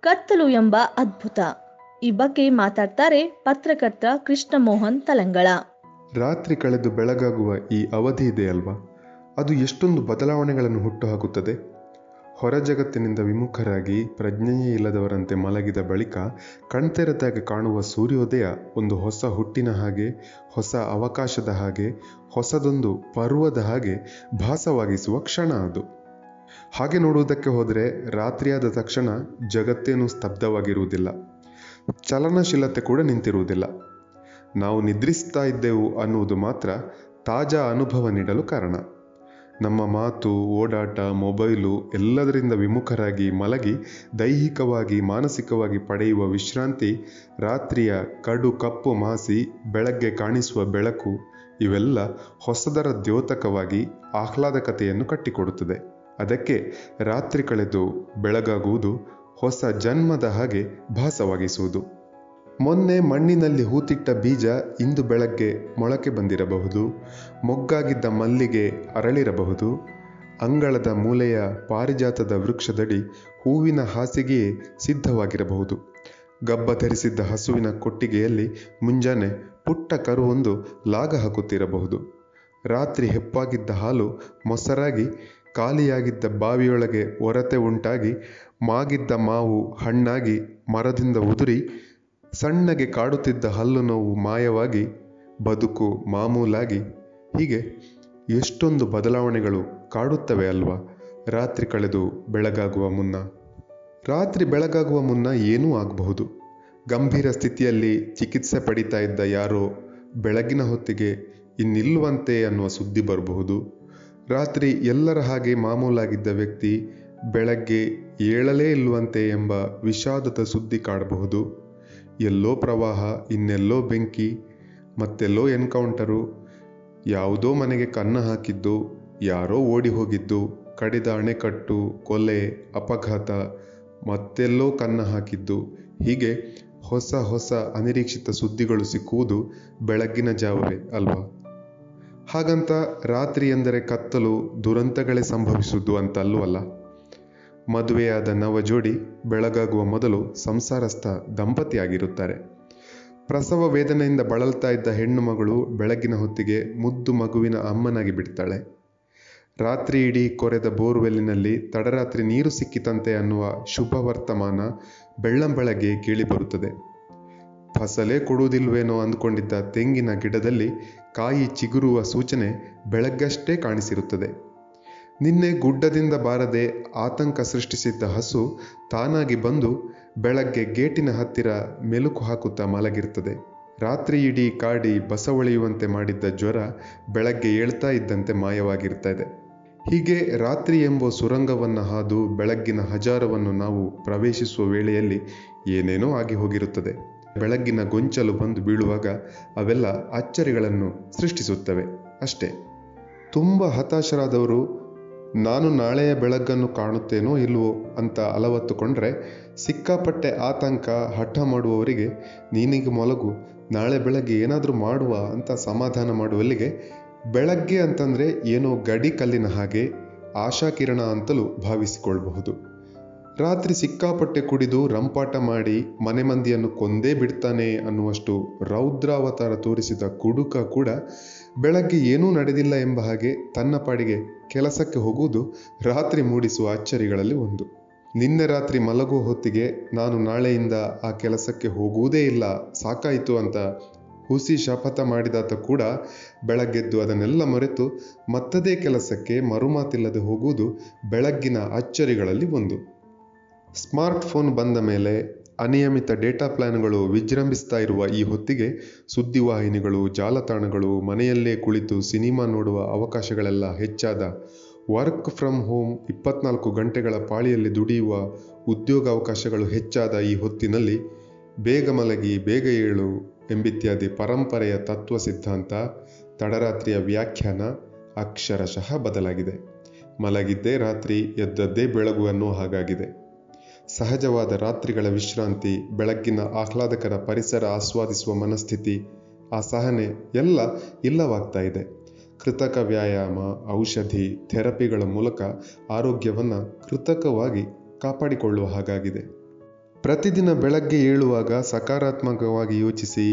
ಕತ್ತಲು ಎಂಬ ಅದ್ಭುತ. ಈ ಬಗ್ಗೆ ಮಾತಾಡ್ತಾರೆ ಪತ್ರಕರ್ತ ಕೃಷ್ಣ ಮೋಹನ್ ತಲಂಗಳ. ರಾತ್ರಿ ಕಳೆದು ಬೆಳಗಾಗುವ ಈ ಅವಧಿ ಇದೆ ಅಲ್ವಾ? ಅದು ಎಷ್ಟೊಂದು ಬದಲಾವಣೆಗಳನ್ನು ಹುಟ್ಟುಹಾಕುತ್ತದೆ. ಹೊರ ಜಗತ್ತಿನಿಂದ ವಿಮುಖರಾಗಿ ಪ್ರಜ್ಞೆಯೇ ಇಲ್ಲದವರಂತೆ ಮಲಗಿದ ಬಳಿಕ ಕಣ್ತೆರೆದಾಗ ಕಾಣುವ ಸೂರ್ಯೋದಯ ಒಂದು ಹೊಸ ಹುಟ್ಟಿನ ಹಾಗೆ, ಹೊಸ ಅವಕಾಶದ ಹಾಗೆ, ಹೊಸದೊಂದು ಪರ್ವದ ಹಾಗೆ ಭಾಸವಾಗಿಸುವ ಕ್ಷಣ ಅದು. ಹಾಗೆ ನೋಡುವುದಕ್ಕೆ ಹೋದರೆ ರಾತ್ರಿಯಾದ ತಕ್ಷಣ ಜಗತ್ತೇನು ಸ್ತಬ್ಧವಾಗಿರುವುದಿಲ್ಲ. ಚಲನಶೀಲತೆ ಕೂಡ ನಿಂತಿರುವುದಿಲ್ಲ. ನಾವು ನಿದ್ರಿಸ್ತಾ ಇದ್ದೆವು ಅನ್ನುವುದು ಮಾತ್ರ ತಾಜಾ ಅನುಭವ ನೀಡಲು ಕಾರಣ. ನಮ್ಮ ಮಾತು, ಓಡಾಟ, ಮೊಬೈಲು ಎಲ್ಲದರಿಂದ ವಿಮುಖರಾಗಿ ಮಲಗಿ ದೈಹಿಕವಾಗಿ, ಮಾನಸಿಕವಾಗಿ ಪಡೆಯುವ ವಿಶ್ರಾಂತಿ, ರಾತ್ರಿಯ ಕಡು ಕಪ್ಪು ಮಾಸಿ, ಬೆಳಗ್ಗೆ ಕಾಣಿಸುವ ಬೆಳಕು, ಇವೆಲ್ಲ ಹೊಸದರ ದ್ಯೋತಕವಾಗಿ, ಆಹ್ಲಾದಕತೆಯನ್ನು ಕಟ್ಟಿಕೊಡುತ್ತದೆ. ಅದಕ್ಕೆ ರಾತ್ರಿ ಕಳೆದು ಬೆಳಗಾಗುವುದು ಹೊಸ ಜನ್ಮದ ಹಾಗೆ ಭಾಸವಾಗಿಸುವುದು. ಮೊನ್ನೆ ಮಣ್ಣಿನಲ್ಲಿ ಹೂತಿಟ್ಟ ಬೀಜ ಇಂದು ಬೆಳಗ್ಗೆ ಮೊಳಕೆ ಬಂದಿರಬಹುದು. ಮೊಗ್ಗಾಗಿದ್ದ ಮಲ್ಲಿಗೆ ಅರಳಿರಬಹುದು. ಅಂಗಳದ ಮೂಲೆಯ ಪಾರಿಜಾತದ ವೃಕ್ಷದಡಿ ಹೂವಿನ ಹಾಸಿಗೆಯೇ ಸಿದ್ಧವಾಗಿರಬಹುದು. ಗಬ್ಬ ಧರಿಸಿದ್ದ ಹಸುವಿನ ಕೊಟ್ಟಿಗೆಯಲ್ಲಿ ಮುಂಜಾನೆ ಪುಟ್ಟ ಕರುವೊಂದು ಲಾಗ ಹಾಕುತ್ತಿರಬಹುದು. ರಾತ್ರಿ ಹೆಪ್ಪಾಗಿದ್ದ ಹಾಲು ಮೊಸರಾಗಿ ಖಾಲಿಯಾಗಿದ್ದ ಬಾವಿಯೊಳಗೆ ಒರತೆ ಉಂಟಾಗಿ ಮಾಗಿದ್ದ ಮಾವು ಹಣ್ಣಾಗಿ ಮರದಿಂದ ಉದುರಿ ಸಣ್ಣಗೆ ಕಾಡುತ್ತಿದ್ದ ಹಲ್ಲು ನೋವು ಮಾಯವಾಗಿ ಬದುಕು ಮಾಮೂಲಾಗಿ. ಹೀಗೆ ಎಷ್ಟೊಂದು ಬದಲಾವಣೆಗಳು ಕಾಡುತ್ತವೆ ಅಲ್ವಾ? ರಾತ್ರಿ ಕಳೆದು ಬೆಳಗಾಗುವ ಮುನ್ನ. ರಾತ್ರಿ ಬೆಳಗಾಗುವ ಮುನ್ನ ಏನೂ ಆಗಬಹುದು. ಗಂಭೀರ ಸ್ಥಿತಿಯಲ್ಲಿ ಚಿಕಿತ್ಸೆ ಪಡಿತಾ ಇದ್ದ ಯಾರೋ ಬೆಳಗಿನ ಹೊತ್ತಿಗೆ ಇನ್ನಿಲ್ಲುವಂತೆ ಅನ್ನುವ ಸುದ್ದಿ ಬರಬಹುದು. ರಾತ್ರಿ ಎಲ್ಲರ ಹಾಗೆ ಮಾಮೂಲಾಗಿದ್ದ ವ್ಯಕ್ತಿ ಬೆಳಗ್ಗೆ ಏಳಲೇ ಇಲ್ವಂತೆ ಎಂಬ ವಿಷಾದದ ಸುದ್ದಿ ಕಾಡಬಹುದು. ಎಲ್ಲೋ ಪ್ರವಾಹ, ಇನ್ನೆಲ್ಲೋ ಬೆಂಕಿ, ಮತ್ತೆಲ್ಲೋ ಎನ್ಕೌಂಟರು, ಯಾವುದೋ ಮನೆಗೆ ಕನ್ನ ಹಾಕಿದ್ದು, ಯಾರೋ ಓಡಿ ಹೋಗಿದ್ದು, ಕಡಿದ ಅಣೆಕಟ್ಟು, ಕೊಲೆ, ಅಪಘಾತ, ಮತ್ತೆಲ್ಲೋ ಕನ್ನ ಹಾಕಿದ್ದು. ಹೀಗೆ ಹೊಸ ಹೊಸ ಅನಿರೀಕ್ಷಿತ ಸುದ್ದಿಗಳು ಸಿಕ್ಕುವುದು ಬೆಳಗ್ಗಿನ ಜಾವವೇ ಅಲ್ವಾ? ಹಾಗಂತ ರಾತ್ರಿ ಎಂದರೆ ಕತ್ತಲು ದುರಂತಗಳೇ ಸಂಭವಿಸುವುದು ಅಂತ ಅಲ್ಲವಲ್ಲ ಮದುವೆಯಾದ ನವ ಜೋಡಿ ಬೆಳಗಾಗುವ ಮೊದಲು ಸಂಸಾರಸ್ಥ ದಂಪತಿಯಾಗಿರುತ್ತಾರೆ. ಪ್ರಸವ ವೇದನೆಯಿಂದ ಬಳಲ್ತಾ ಇದ್ದ ಹೆಣ್ಣು ಮಗಳು ಬೆಳಗಿನ ಹೊತ್ತಿಗೆ ಮುದ್ದು ಮಗುವಿನ ಅಮ್ಮನಾಗಿ ಬಿಡ್ತಾಳೆ. ರಾತ್ರಿ ಇಡೀ ಕೊರೆದ ಬೋರ್ವೆಲ್ಲಿನಲ್ಲಿ ತಡರಾತ್ರಿ ನೀರು ಸಿಕ್ಕಿತಂತೆ ಅನ್ನುವ ಶುಭ ವರ್ತಮಾನ ಬೆಳ್ಳಂಬೆಳಗ್ಗೆ ಕೇಳಿಬರುತ್ತದೆ ಫಸಲೇ ಕೊಡುವುದಿಲ್ವೇನೋ ಅಂದುಕೊಂಡಿದ್ದ ತೆಂಗಿನ ಗಿಡದಲ್ಲಿ ಕಾಯಿ ಚಿಗುರುವ ಸೂಚನೆ ಬೆಳಗ್ಗಷ್ಟೇ ಕಾಣಿಸಿರುತ್ತದೆ. ನಿನ್ನೆ ಗುಡ್ಡದಿಂದ ಬಾರದೆ ಆತಂಕ ಸೃಷ್ಟಿಸಿದ್ದ ಹಸು ತಾನಾಗಿ ಬಂದು ಬೆಳಗ್ಗೆ ಗೇಟಿನ ಹತ್ತಿರ ಮೆಲುಕು ಹಾಕುತ್ತಾ ಮಲಗಿರ್ತದೆ ರಾತ್ರಿ ಇಡೀ ಕಾಡಿ ಬಸವಳಿಯುವಂತೆ ಮಾಡಿದ್ದ ಜ್ವರ ಬೆಳಗ್ಗೆ ಏಳ್ತಾ ಇದ್ದಂತೆ ಮಾಯವಾಗಿರ್ತದೆ ಹೀಗೆ ರಾತ್ರಿ ಎಂಬ ಸುರಂಗವನ್ನು ಹಾದು ಬೆಳಗ್ಗಿನ ಹಜಾರವನ್ನು ನಾವು ಪ್ರವೇಶಿಸುವ ವೇಳೆಯಲ್ಲಿ ಏನೇನೋ ಆಗಿ ಹೋಗಿರುತ್ತದೆ. ಬೆಳಗ್ಗಿನ ಗೊಂಚಲು ಬಂದು ಬೀಳುವಾಗ ಅವೆಲ್ಲ ಅಚ್ಚರಿಗಳನ್ನು ಸೃಷ್ಟಿಸುತ್ತವೆ. ಅಷ್ಟೇ. ತುಂಬ ಹತಾಶರಾದವರು, ನಾನು ನಾಳೆಯ ಬೆಳಗ್ಗನ್ನು ಕಾಣುತ್ತೇನೋ ಇಲ್ವೋ ಅಂತ ಅಲವತ್ತುಕೊಂಡ್ರೆ ಸಿಕ್ಕಾಪಟ್ಟೆ ಆತಂಕ, ಹಠ ಮಾಡುವವರಿಗೆ, ನೀನಿಗೆ ಮೊಲಗು, ನಾಳೆ ಬೆಳಗ್ಗೆ ಏನಾದರೂ ಮಾಡುವ ಅಂತ ಸಮಾಧಾನ ಮಾಡುವಲ್ಲಿಗೆ, ಬೆಳಗ್ಗೆ ಅಂತಂದರೆ ಏನೋ ಗಡಿ ಕಲ್ಲಿನ ಹಾಗೆ ಆಶಾಕಿರಣ ಅಂತಲೂ ಭಾವಿಸಿಕೊಳ್ಬಹುದು. ರಾತ್ರಿ ಸಿಕ್ಕಾಪಟ್ಟೆ ಕುಡಿದು ರಂಪಾಟ ಮಾಡಿ ಮನೆ ಮಂದಿಯನ್ನು ಕೊಂದೇ ಬಿಡ್ತಾನೆ ಅನ್ನುವಷ್ಟು ರೌದ್ರಾವತಾರ ತೋರಿಸಿದ ಕುಡುಕ ಕೂಡ ಬೆಳಗ್ಗೆ ಏನೂ ನಡೆದಿಲ್ಲ ಎಂಬ ಹಾಗೆ ತನ್ನ ಪಾಡಿಗೆ ಕೆಲಸಕ್ಕೆ ಹೋಗುವುದು ರಾತ್ರಿ ಮೂಡಿಸುವ ಅಚ್ಚರಿಗಳಲ್ಲಿ ಒಂದು. ನಿನ್ನೆ ರಾತ್ರಿ ಮಲಗುವ ಹೊತ್ತಿಗೆ ನಾನು ನಾಳೆಯಿಂದ ಆ ಕೆಲಸಕ್ಕೆ ಹೋಗುವುದೇ ಇಲ್ಲ, ಸಾಕಾಯಿತು ಅಂತ ಹುಸಿ ಶಪಥ ಮಾಡಿದಾತ ಕೂಡ ಬೆಳಗ್ಗೆದ್ದು ಅದನ್ನೆಲ್ಲ ಮರೆತು ಮತ್ತದೇ ಕೆಲಸಕ್ಕೆ ಮರುಮಾತಿಲ್ಲದೆ ಹೋಗುವುದು ಬೆಳಗ್ಗಿನ ಅಚ್ಚರಿಗಳಲ್ಲಿ ಒಂದು. ಸ್ಮಾರ್ಟ್ಫೋನ್ ಬಂದ ಮೇಲೆ ಅನಿಯಮಿತ ಡೇಟಾ ಪ್ಲಾನ್ಗಳು ವಿಜೃಂಭಿಸ್ತಾ ಇರುವ ಈ ಹೊತ್ತಿಗೆ ಸುದ್ದಿವಾಹಿನಿಗಳು ಜಾಲತಾಣಗಳು, ಮನೆಯಲ್ಲೇ ಕುಳಿತು ಸಿನಿಮಾ ನೋಡುವ ಅವಕಾಶಗಳೆಲ್ಲ ಹೆಚ್ಚಾದ. ವರ್ಕ್ ಫ್ರಮ್ ಹೋಮ್ ಇಪ್ಪತ್ನಾಲ್ಕು ಗಂಟೆಗಳ ಪಾಳಿಯಲ್ಲಿ ದುಡಿಯುವ ಉದ್ಯೋಗಾವಕಾಶಗಳು ಹೆಚ್ಚಾದ ಈ ಹೊತ್ತಿನಲ್ಲಿ ಬೇಗ ಮಲಗಿ, ಬೇಗ ಏಳು ಎಂಬಿತ್ಯಾದಿ ಪರಂಪರೆಯ ತತ್ವ ಸಿದ್ಧಾಂತ, ತಡರಾತ್ರಿಯ ವ್ಯಾಖ್ಯಾನ ಅಕ್ಷರಶಃ ಬದಲಾಗಿದೆ. ಮಲಗಿದ್ದೇ ರಾತ್ರಿ, ಎದ್ದದ್ದೇ ಬೆಳಗು ಅನ್ನೋ ಹಾಗಾಗಿದೆ. ಸಹಜವಾದ ರಾತ್ರಿಗಳ ವಿಶ್ರಾಂತಿ, ಬೆಳಗ್ಗಿನ ಆಹ್ಲಾದಕರ ಪರಿಸರ ಆಸ್ವಾದಿಸುವ ಮನಸ್ಥಿತಿ, ಆ ಸಹನೆ ಎಲ್ಲ ಇಲ್ಲವಾಗ್ತಾ ಇದೆ. ಕೃತಕ ವ್ಯಾಯಾಮ, ಔಷಧಿ, ಥೆರಪಿಗಳ ಮೂಲಕ ಆರೋಗ್ಯವನ್ನು ಕೃತಕವಾಗಿ ಕಾಪಾಡಿಕೊಳ್ಳುವ ಹಾಗಾಗಿದೆ. ಪ್ರತಿದಿನ ಬೆಳಗ್ಗೆ ಏಳುವಾಗ ಸಕಾರಾತ್ಮಕವಾಗಿ ಯೋಚಿಸಿ,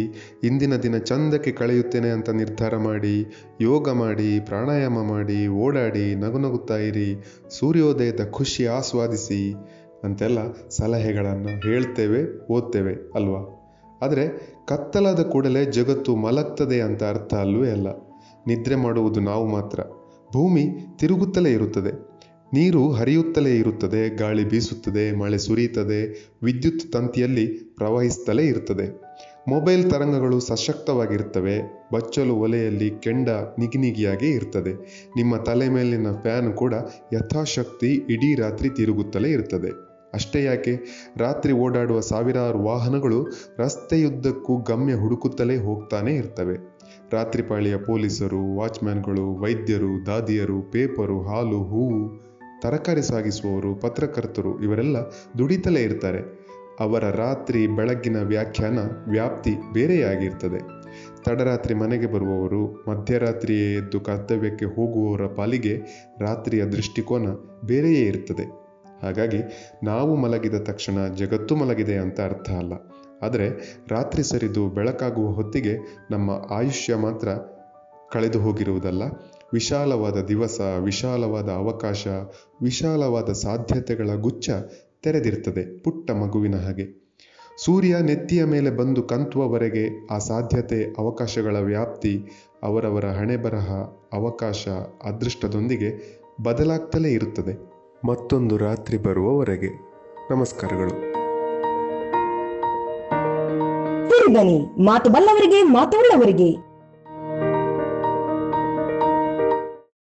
ಇಂದಿನ ದಿನ ಚಂದಕ್ಕೆ ಕಳೆಯುತ್ತೇನೆ ಅಂತ ನಿರ್ಧಾರ ಮಾಡಿ, ಯೋಗ ಮಾಡಿ, ಪ್ರಾಣಾಯಾಮ ಮಾಡಿ, ಓಡಾಡಿ ನಗುನಗುತ್ತಾ ಇರಿ, ಸೂರ್ಯೋದಯದ ಖುಷಿ ಆಸ್ವಾದಿಸಿ ಅಂತೆಲ್ಲ ಸಲಹೆಗಳನ್ನು ಹೇಳ್ತೇವೆ, ಓದ್ತೇವೆ, ಅಲ್ವಾ? ಆದರೆ ಕತ್ತಲಾದ ಕೂಡಲೇ ಜಗತ್ತು ಮಲಗ್ತದೆ ಅಂತ ಅರ್ಥ ಅಲ್ವೇ ಅಲ್ಲ? ನಿದ್ರೆ ಮಾಡುವುದು ನಾವು ಮಾತ್ರ. ಭೂಮಿ ತಿರುಗುತ್ತಲೇ ಇರುತ್ತದೆ. ನೀರು ಹರಿಯುತ್ತಲೇ ಇರುತ್ತದೆ, ಗಾಳಿ ಬೀಸುತ್ತದೆ, ಮಳೆ ಸುರಿಯುತ್ತದೆ, ವಿದ್ಯುತ್ ತಂತಿಯಲ್ಲಿ ಪ್ರವಹಿಸುತ್ತಲೇ ಇರುತ್ತದೆ. ಮೊಬೈಲ್ ತರಂಗಗಳು ಸಶಕ್ತವಾಗಿರ್ತವೆ ಬಚ್ಚಲು ಒಲೆಯಲ್ಲಿ ಕೆಂಡ ನಿಗಿನಿಗಿಯಾಗಿ ಇರ್ತದೆ. ನಿಮ್ಮ ತಲೆ ಮೇಲಿನ ಫ್ಯಾನ್ ಕೂಡ ಯಥಾಶಕ್ತಿ ಇಡೀ ರಾತ್ರಿ ತಿರುಗುತ್ತಲೇ ಇರ್ತದೆ. ಅಷ್ಟೇ ಯಾಕೆ? ರಾತ್ರಿ ಓಡಾಡುವ ಸಾವಿರಾರು ವಾಹನಗಳು ರಸ್ತೆಯುದ್ದಕ್ಕೂ ಗಮ್ಯ ಹುಡುಕುತ್ತಲೇ ಹೋಗ್ತಾನೆ ಇರ್ತವೆ. ರಾತ್ರಿ ಪಾಳಿಯ ಪೊಲೀಸರು, ವಾಚ್ಮ್ಯಾನ್ಗಳು, ವೈದ್ಯರು, ದಾದಿಯರು, ಪೇಪರು, ಹಾಲು, ಹೂವು, ತರಕಾರಿ ಸಾಗಿಸುವವರು, ಪತ್ರಕರ್ತರು ಇವರೆಲ್ಲ ದುಡಿತಲೇ ಇರ್ತಾರೆ. ಅವರ ರಾತ್ರಿ ಬೆಳಗ್ಗಿನ ವ್ಯಾಖ್ಯಾನ ವ್ಯಾಪ್ತಿ ಬೇರೆಯಾಗಿರ್ತದೆ. ತಡರಾತ್ರಿ ಮನೆಗೆ ಬರುವವರು, ಮಧ್ಯರಾತ್ರಿಯೇ ಎದ್ದು ಕರ್ತವ್ಯಕ್ಕೆ ಹೋಗುವವರ ಪಾಲಿಗೆ ರಾತ್ರಿಯ ದೃಷ್ಟಿಕೋನ ಬೇರೆಯೇ ಇರ್ತದೆ. ಹಾಗಾಗಿ ನಾವು ಮಲಗಿದ ತಕ್ಷಣ ಜಗತ್ತು ಮಲಗಿದೆ ಅಂತ ಅರ್ಥ ಅಲ್ಲ. ಆದರೆ ರಾತ್ರಿ ಸರಿದು ಬೆಳಕಾಗುವ ಹೊತ್ತಿಗೆ ನಮ್ಮ ಆಯುಷ್ಯ ಮಾತ್ರ ಕಳೆದು ಹೋಗಿರುವುದಲ್ಲ. ವಿಶಾಲವಾದ ದಿವಸ, ವಿಶಾಲವಾದ ಅವಕಾಶ, ವಿಶಾಲವಾದ ಸಾಧ್ಯತೆಗಳ ಗುಚ್ಛ ತೆರೆದಿರ್ತದೆ ಪುಟ್ಟ ಮಗುವಿನ ಹಾಗೆ. ಸೂರ್ಯ ನೆತ್ತಿಯ ಮೇಲೆ ಬಂದು ಕಂತುವವರೆಗೆ ಆ ಸಾಧ್ಯತೆ, ಅವಕಾಶಗಳ ವ್ಯಾಪ್ತಿ, ಅವರವರ ಹಣೆ ಬರಹ ಅವಕಾಶ, ಅದೃಷ್ಟದೊಂದಿಗೆ ಬದಲಾಗ್ತಲೇ ಇರುತ್ತದೆ. ಮತ್ತೊಂದು ರಾತ್ರಿ ಬರುವವರೆಗೆ. ನಮಸ್ಕಾರಗಳು. ಮಾತು ಬಲ್ಲವರಿಗೆ ಮಾತು ಉಳ್ಳವರಿಗೆ.